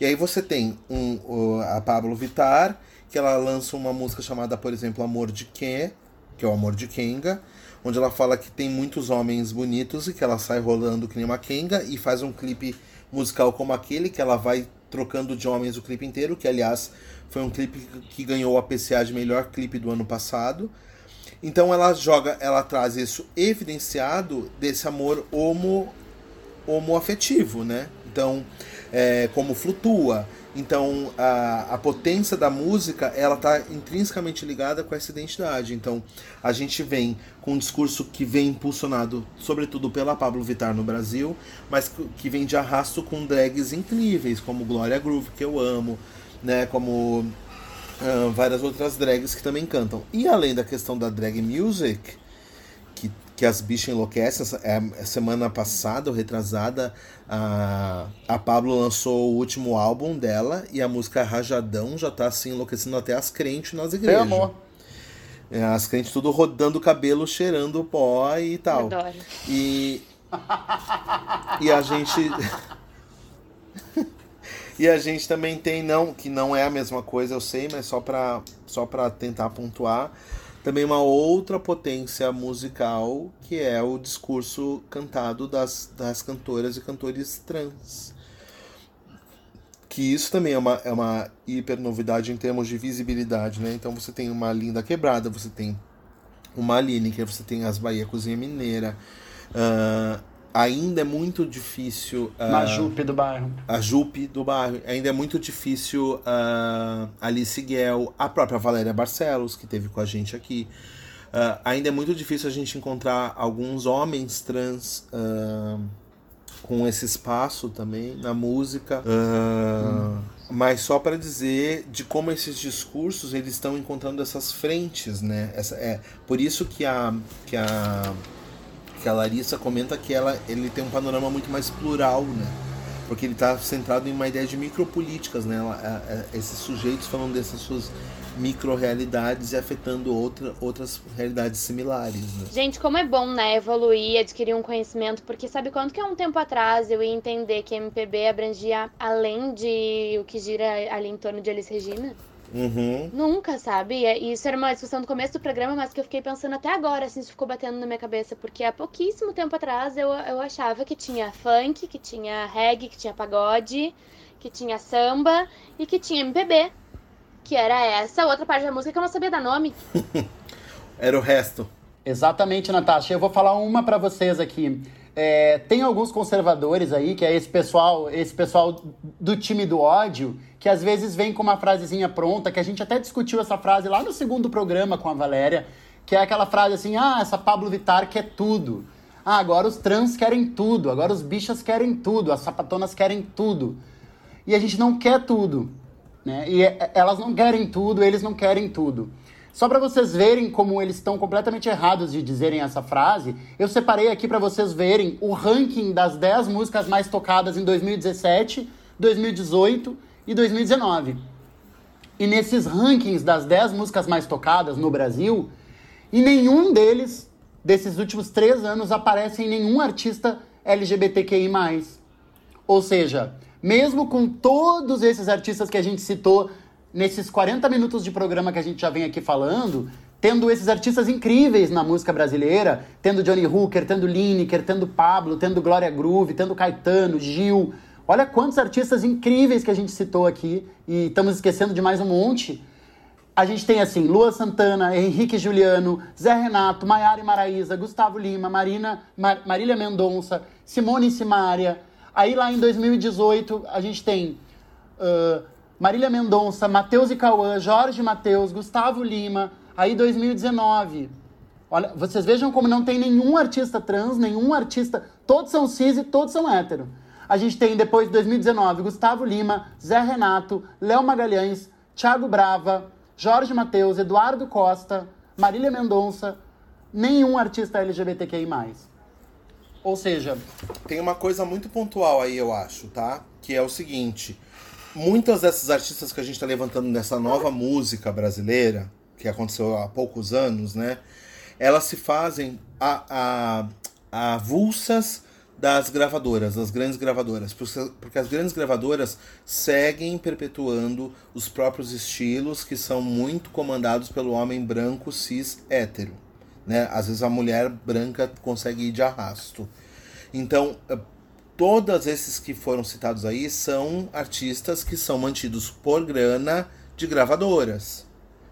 E aí você tem um, a Pablo Vittar, que ela lança uma música chamada, por exemplo, Amor de Quê, que é o Amor de Kenga, onde ela fala que tem muitos homens bonitos e que ela sai rolando que nem uma Kenga e faz um clipe musical como aquele, que ela vai trocando de homens o clipe inteiro, que aliás foi um clipe que ganhou a PCA de melhor clipe do ano passado. Então ela joga, ela traz isso evidenciado desse amor homo homoafetivo, né? Então, é, como flutua. Então a, a potência da música ela está intrinsecamente ligada com essa identidade. Então a gente vem com um discurso que vem impulsionado, sobretudo pela Pablo Vittar no Brasil, mas que vem de arrasto com drags incríveis, como Glória Groove, que eu amo, né? Como uh, várias outras drags que também cantam. E além da questão da drag music, que as bichas enlouquecem. É, semana passada, ou retrasada, a, a Pablo lançou o último álbum dela e a música Rajadão já tá assim enlouquecendo até as crentes nas igrejas. Meu amor. É, as crentes tudo rodando o cabelo, cheirando pó e tal. Adoro. E. E a gente. e a gente também tem, não, que não é a mesma coisa, eu sei, mas só para só pra tentar pontuar também uma outra potência musical que é o discurso cantado das, das cantoras e cantores trans. Que isso também é uma, é uma hiper novidade em termos de visibilidade, né? Então você tem uma Linda Quebrada, você tem uma Lineker, você tem as Bahia Cozinha Mineira, uh, ainda é muito difícil. Uh, Na Jupe do bairro. A Jupe do bairro. Ainda é muito difícil uh, Alice Guel, a própria Valéria Barcelos, que teve com a gente aqui. Uh, ainda é muito difícil a gente encontrar alguns homens trans uh, com esse espaço também na música. Hum. Mas só para dizer de como esses discursos eles estão encontrando essas frentes, né? Essa, é por isso que a que a que a Larissa comenta que ela, ele tem um panorama muito mais plural, né? Porque ele está centrado em uma ideia de micropolíticas, né? Ela, a, a, esses sujeitos falando dessas suas micro-realidades e afetando outra, outras realidades similares. Né? Gente, como é bom, né, evoluir, adquirir um conhecimento, porque sabe quanto que há um tempo atrás eu ia entender que MPB abrangia além de o que gira ali em torno de Alice Regina? Uhum. Nunca, sabe? E isso era uma discussão do começo do programa, mas que eu fiquei pensando até agora, assim, isso ficou batendo na minha cabeça, porque há pouquíssimo tempo atrás eu, eu achava que tinha funk, que tinha reggae, que tinha pagode, que tinha samba e que tinha MPB. Que era essa outra parte da música que eu não sabia dar nome. era o resto. Exatamente, Natasha. Eu vou falar uma para vocês aqui. É, tem alguns conservadores aí, que é esse pessoal, esse pessoal do time do ódio, que às vezes vem com uma frasezinha pronta, que a gente até discutiu essa frase lá no segundo programa com a Valéria, que é aquela frase assim: ah, essa Pablo Vittar quer tudo. Ah, agora os trans querem tudo, agora os bichas querem tudo, as sapatonas querem tudo. E a gente não quer tudo. Né? E é, elas não querem tudo, eles não querem tudo. Só para vocês verem como eles estão completamente errados de dizerem essa frase, eu separei aqui para vocês verem o ranking das 10 músicas mais tocadas em 2017, 2018 e 2019. E nesses rankings das 10 músicas mais tocadas no Brasil, em nenhum deles, desses últimos três anos, aparece nenhum artista LGBTQI. Ou seja, mesmo com todos esses artistas que a gente citou nesses 40 minutos de programa que a gente já vem aqui falando, tendo esses artistas incríveis na música brasileira, tendo Johnny Hooker, tendo Lineker, tendo Pablo, tendo Glória Groove, tendo Caetano, Gil. Olha quantos artistas incríveis que a gente citou aqui e estamos esquecendo de mais um monte. A gente tem assim, Lua Santana, Henrique Juliano, Zé Renato, Maiara e Maraísa, Gustavo Lima, Marina, Mar Marília Mendonça, Simone e Simária. Aí lá em 2018 a gente tem uh, Marília Mendonça, Matheus e Cauã, Jorge Matheus, Gustavo Lima, aí 2019. Olha, vocês vejam como não tem nenhum artista trans, nenhum artista. Todos são cis e todos são hétero. A gente tem depois de 2019 Gustavo Lima, Zé Renato, Léo Magalhães, Thiago Brava, Jorge Matheus, Eduardo Costa, Marília Mendonça, nenhum artista LGBTQI. Ou seja. Tem uma coisa muito pontual aí, eu acho, tá? Que é o seguinte muitas dessas artistas que a gente está levantando nessa nova música brasileira, que aconteceu há poucos anos, né? Elas se fazem a, a, avulsas das gravadoras, das grandes gravadoras, porque, as grandes gravadoras seguem perpetuando os próprios estilos que são muito comandados pelo homem branco cis hétero. Né? Às vezes a mulher branca consegue ir de arrasto. Então, todos esses que foram citados aí são artistas que são mantidos por grana de gravadoras,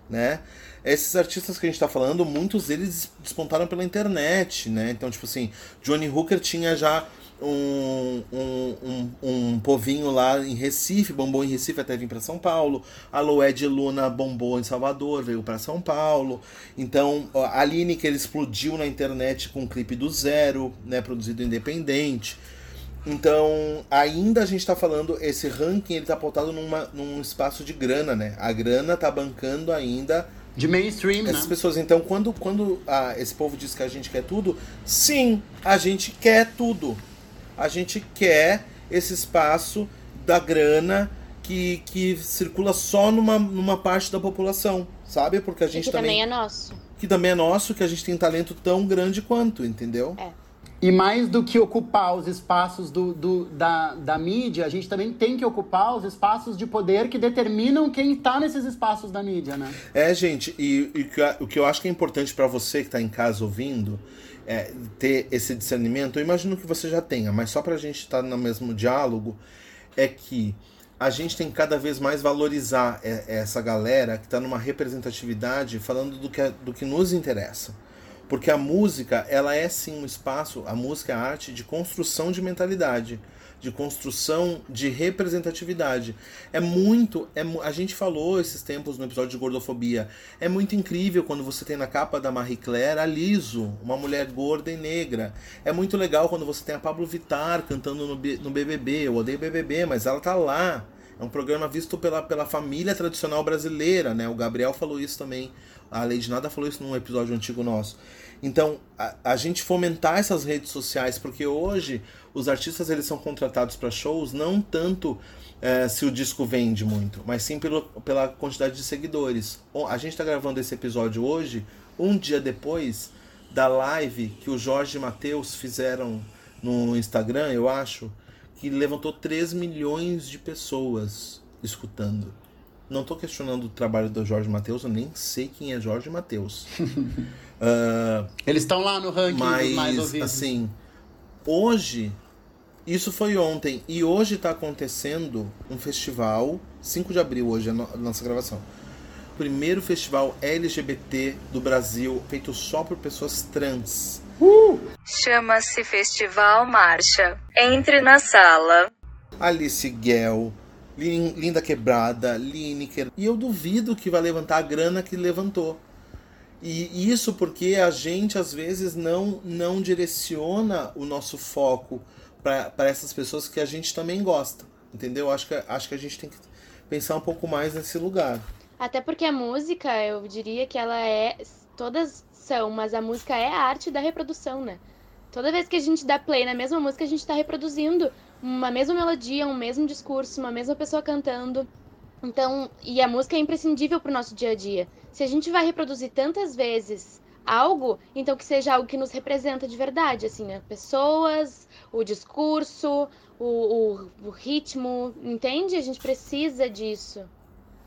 né? Esses artistas que a gente está falando, muitos deles despontaram pela internet, né? Então, tipo assim, Johnny Hooker tinha já um, um, um, um povinho lá em Recife, bombou em Recife até vir para São Paulo. A Loé de Luna bombou em Salvador, veio para São Paulo. Então, a Lineker explodiu na internet com um clipe do zero, né, produzido independente. Então, ainda a gente está falando, esse ranking ele tá pautado numa, num espaço de grana, né? A grana tá bancando ainda de mainstream, essas né? pessoas. Então, quando, quando ah, esse povo diz que a gente quer tudo, sim, a gente quer tudo. A gente quer esse espaço da grana que, que circula só numa, numa parte da população, sabe? Porque a gente que também, também é nosso. que também é nosso, que a gente tem talento tão grande quanto, entendeu? É. E mais do que ocupar os espaços do, do, da, da mídia, a gente também tem que ocupar os espaços de poder que determinam quem está nesses espaços da mídia, né? É, gente, e, e o que eu- acho que é importante para você que está em casa ouvindo é ter esse discernimento. Eu imagino que você já tenha, mas só para a gente estar no mesmo diálogo, é que a gente tem que cada vez mais valorizar é, essa galera que está numa representatividade falando do que, é- do que nos interessa. Porque a música, ela é sim um espaço, a música é a arte de construção de mentalidade, de construção de representatividade. É muito, é, a gente falou esses tempos no episódio de gordofobia. É muito incrível quando você tem na capa da Marie Claire a Liso, uma mulher gorda e negra. É muito legal quando você tem a Pablo Vittar cantando no, B- no BBB. Eu odeio BBB, mas ela tá lá. É um programa visto pela, pela família tradicional brasileira, né? O Gabriel falou isso também. A Lady Nada falou isso num episódio antigo nosso. Então, a, a gente fomentar essas redes sociais, porque hoje os artistas eles são contratados para shows não tanto eh, se o disco vende muito, mas sim pelo, pela quantidade de seguidores. A gente está gravando esse episódio hoje, um dia depois da live que o Jorge e Matheus fizeram no Instagram, eu acho, que levantou 3 milhões de pessoas escutando. Não tô questionando o trabalho do Jorge Matheus, eu nem sei quem é Jorge Matheus. Ah, Eles estão lá no ranking dos mais mas, ouvidos. assim, hoje, isso foi ontem, e hoje tá acontecendo um festival, 5 de abril hoje é a no- a nossa gravação. Primeiro festival LGBT do Brasil, feito só por pessoas trans. Chama-se Festival Marcha. Entre na sala. Alice Guel, Linda Quebrada, Lineker. E eu duvido que vai levantar a grana que levantou. E isso porque a gente às vezes não, não direciona o nosso foco para essas pessoas que a gente também gosta. Entendeu? Acho que, acho que a gente tem que pensar um pouco mais nesse lugar. Até porque a música, eu diria que ela é. Todas são, mas a música é a arte da reprodução, né? Toda vez que a gente dá play na mesma música, a gente tá reproduzindo uma mesma melodia, um mesmo discurso, uma mesma pessoa cantando. Então, e a música é imprescindível pro nosso dia a dia. Se a gente vai reproduzir tantas vezes algo, então que seja algo que nos representa de verdade, assim, né? Pessoas, o discurso, o, o, o ritmo, entende? A gente precisa disso.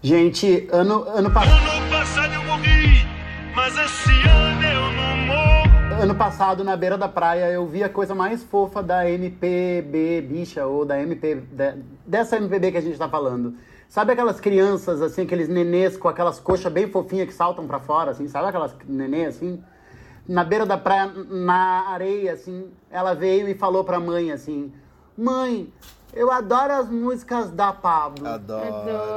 Gente, ano, ano passado. Ano passado eu morri, mas esse ano eu não morro. Ano passado, na beira da praia, eu vi a coisa mais fofa da MPB bicha, ou da MP. de- dessa MPB que a gente tá falando. Sabe aquelas crianças, assim, aqueles nenês com aquelas coxas bem fofinhas que saltam pra fora, assim? Sabe aquelas nenê, assim? Na beira da praia, na areia, assim, ela veio e falou pra mãe, assim: Mãe, eu adoro as músicas da Pablo. Adoro.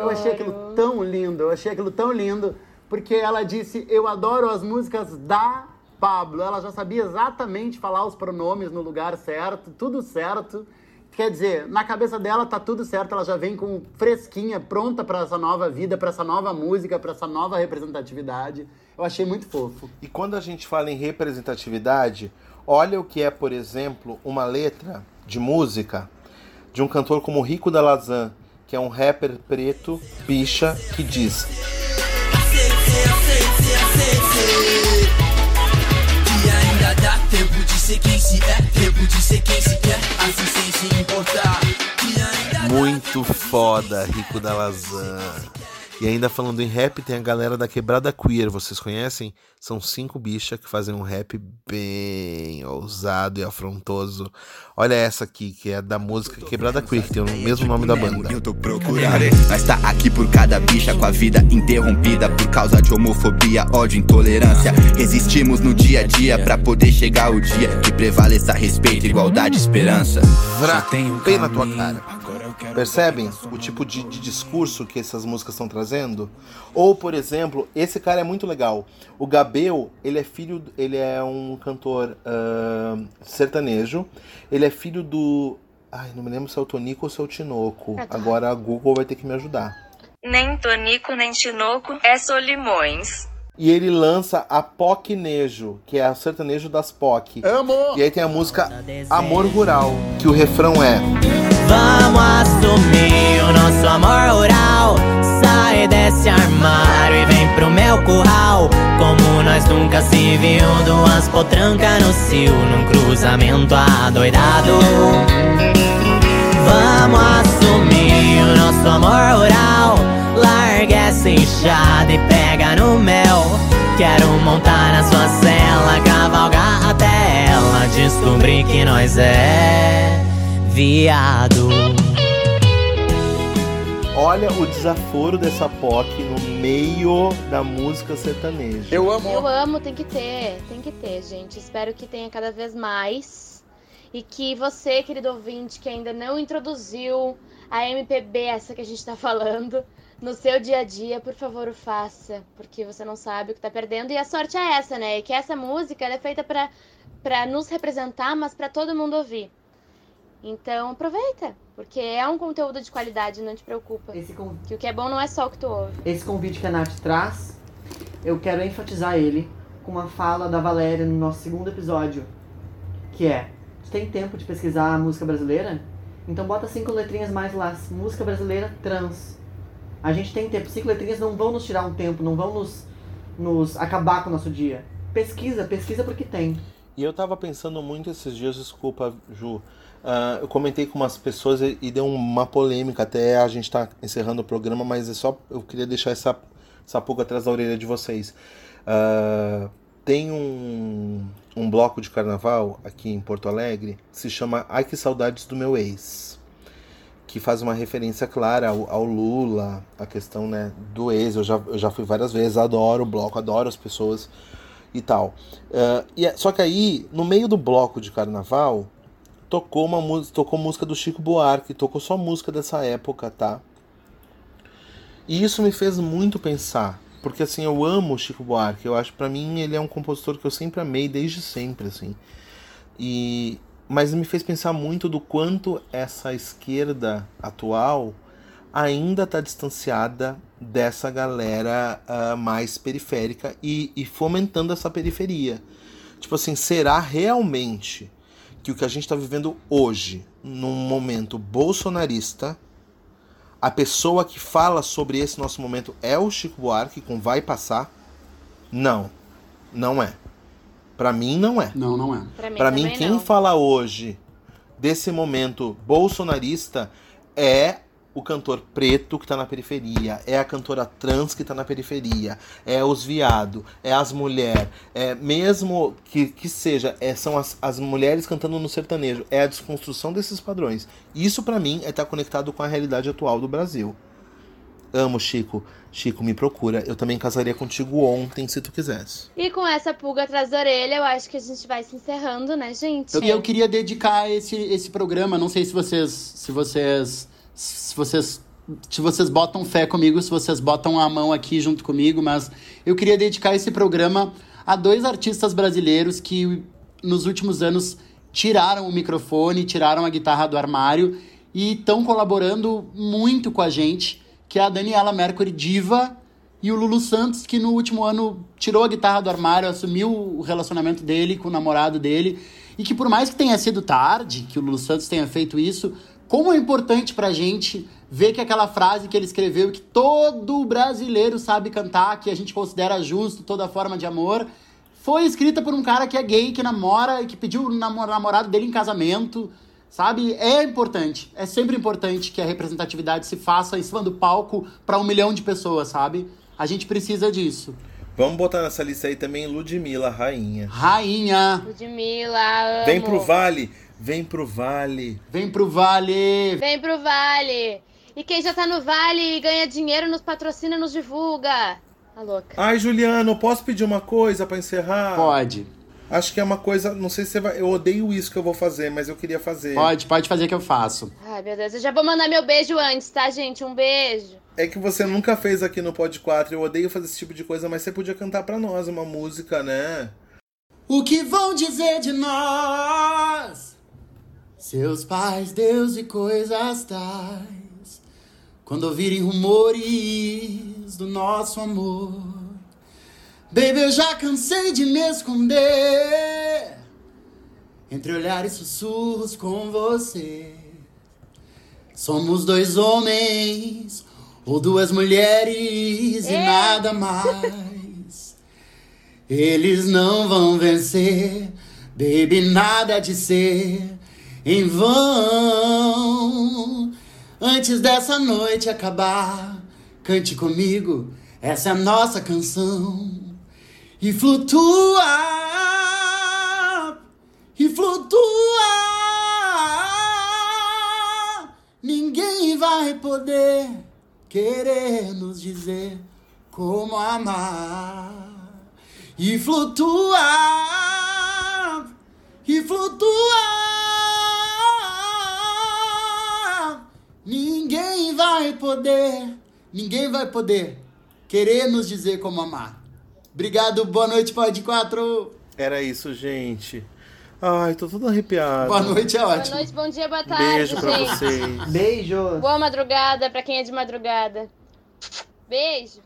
Eu achei aquilo tão lindo, eu achei aquilo tão lindo, porque ela disse, eu adoro as músicas da Pablo. Ela já sabia exatamente falar os pronomes no lugar certo, tudo certo. Quer dizer, na cabeça dela tá tudo certo, ela já vem com fresquinha, pronta para essa nova vida, para essa nova música, para essa nova representatividade. Eu achei muito fofo. E quando a gente fala em representatividade, olha o que é, por exemplo, uma letra de música de um cantor como Rico da Lazan, que é um rapper preto, bicha, que diz: tempo de ser quem se é, tempo de ser quem se quer, assim sem se importar. Muito foda, Rico da Lazan. E ainda falando em rap, tem a galera da Quebrada Queer, vocês conhecem? São cinco bichas que fazem um rap bem ousado e afrontoso. Olha essa aqui, que é da música Quebrada Queer, que tem o mesmo nome da banda. Eu tô procurando. Nós tá aqui por cada bicha com a vida interrompida por causa de homofobia, ódio, intolerância. Resistimos no dia a dia pra poder chegar o dia que prevaleça respeito, igualdade, esperança. Vrá, bem na tua cara. Percebem o tipo de, de discurso que essas músicas estão trazendo? Ou, por exemplo, esse cara é muito legal. O Gabel, ele é filho, ele é um cantor ah, sertanejo. Ele é filho do, ai, não me lembro se é o Tonico ou se é o Tinoco. Agora a Google vai ter que me ajudar. Nem Tonico nem Tinoco, é Solimões. E ele lança a POC Nejo, que é o sertanejo das POC. Amo! E aí tem a música Amor Rural, que o refrão é. Vamos assumir o nosso amor rural. Sai desse armário e vem pro meu curral. Como nós nunca se viu, duas potranca no cio, num cruzamento adoidado. Vamos assumir o nosso amor rural. Essa enxada e pega no mel. Quero montar na sua cela, cavalgar até ela descobrir que nós é viado. Olha o desaforo dessa POC no meio da música sertaneja. Eu amo. Eu amo, tem que ter, tem que ter, gente. Espero que tenha cada vez mais. E que você, querido ouvinte, que ainda não introduziu a MPB, essa que a gente tá falando, no seu dia a dia, por favor, o faça. Porque você não sabe o que tá perdendo. E a sorte é essa, né? Que essa música é feita pra nos representar, mas pra todo mundo ouvir. Então aproveita, porque é um conteúdo de qualidade, não te preocupa. Esse, con- Que o que é bom não é só o que tu ouve. esse convite que a Nath traz, eu quero enfatizar ele com uma fala da Valéria no nosso segundo episódio, que é, tu tem tempo de pesquisar a música brasileira? Então bota cinco letrinhas mais lá, música brasileira trans. A gente tem tempo, cinco letrinhas não vão nos tirar um tempo, não vão nos, nos acabar com o nosso dia. Pesquisa, pesquisa porque tem. E eu tava pensando muito esses dias, desculpa, Ju. ah, eu comentei com umas pessoas e, e deu uma polêmica, até a gente tá encerrando o programa, mas é só. Eu queria deixar essa, essa pulga atrás da orelha de vocês. Ah, tem um, um bloco de carnaval aqui em Porto Alegre que se chama Ai que Saudades do Meu Ex. Que faz uma referência clara ao, ao Lula, a questão né, do ex. Eu já, eu já fui várias vezes, adoro o bloco, adoro as pessoas e tal. Ah, e é- só que aí, no meio do bloco de carnaval, tocou uma música, tocou música do Chico Buarque, tocou só música dessa época, tá? E isso me fez muito pensar, porque assim, eu amo o Chico Buarque, eu acho para mim ele é um compositor que eu sempre amei desde sempre, assim. E mas me fez pensar muito do quanto essa esquerda atual ainda está distanciada dessa galera ah, mais periférica e, e fomentando essa periferia. Tipo assim, será realmente que o que a gente está vivendo hoje, num momento bolsonarista, a pessoa que fala sobre esse nosso momento é o Chico Buarque com Vai Passar? Não, não é. Pra mim, não é. Não, não é. Pra mim, Pra mim, quem não. fala hoje desse momento bolsonarista é o cantor preto que tá na periferia, é a cantora trans que tá na periferia, é os viado, é as mulheres, é mesmo que, que seja, é, são as, as mulheres cantando no sertanejo, é a desconstrução desses padrões. Isso pra mim é estar conectado com a realidade atual do Brasil. Amo Chico. Chico, me procura. Eu também casaria contigo ontem, se tu quisesse. E com essa pulga atrás da orelha, eu acho que a gente vai se encerrando, né, gente? E eu queria dedicar esse, esse programa, não sei se vocês se vocês se vocês se vocês botam fé comigo, se vocês botam a mão aqui junto comigo, mas eu queria dedicar esse programa a dois artistas brasileiros que nos últimos anos tiraram o microfone, tiraram a guitarra do armário e estão colaborando muito com a gente, que é a Daniela Mercury Diva e o Lulu Santos, que no último ano tirou a guitarra do armário, assumiu o relacionamento dele com o namorado dele. E que por mais que tenha sido tarde, que o Lulu Santos tenha feito isso, como é importante pra gente ver que aquela frase que ele escreveu, que todo brasileiro sabe cantar, que a gente considera justo toda forma de amor, foi escrita por um cara que é gay, que namora e que pediu o namo- namorado dele em casamento. Sabe? É importante. É sempre importante que a representatividade se faça em cima do palco para um milhão de pessoas, sabe? A gente precisa disso. Vamos botar nessa lista aí também Ludmilla, rainha. Rainha. Ludmilla, amo. Vem pro Vale, vem pro Vale. Vem pro Vale. Vem pro Vale. E quem já tá no Vale e ganha dinheiro, nos patrocina, nos divulga. Tá louca. Ai, Juliano, posso pedir uma coisa pra encerrar? Pode. Acho que é uma coisa, não sei se você vai. Eu odeio isso que eu vou fazer, mas eu queria fazer. Pode, pode fazer que eu faço. Ai, meu Deus, eu já vou mandar meu beijo antes, tá, gente? Um beijo. É que você nunca fez aqui no Pod 4. Eu odeio fazer esse tipo de coisa, mas você podia cantar pra nós uma música, né? O que vão dizer de nós? Seus pais, Deus e coisas tais. Quando ouvirem rumores do nosso amor. Baby, eu já cansei de me esconder entre olhares e sussurros com você. Somos dois homens ou duas mulheres e nada mais. Eles não vão vencer, baby, nada de ser em vão. Antes dessa noite acabar, cante comigo, essa é a nossa canção. E flutua, e flutua. Ninguém vai poder querer nos dizer como amar. E flutua, e flutua. Ninguém vai poder, ninguém vai poder querer nos dizer como amar. Obrigado, boa noite, Pode 4. Era isso, gente. Ai, tô todo arrepiado. Boa noite, é Boa ótimo. noite, bom dia, boa tarde, Beijo pra gente. vocês. Beijo. Boa madrugada pra quem é de madrugada. Beijo.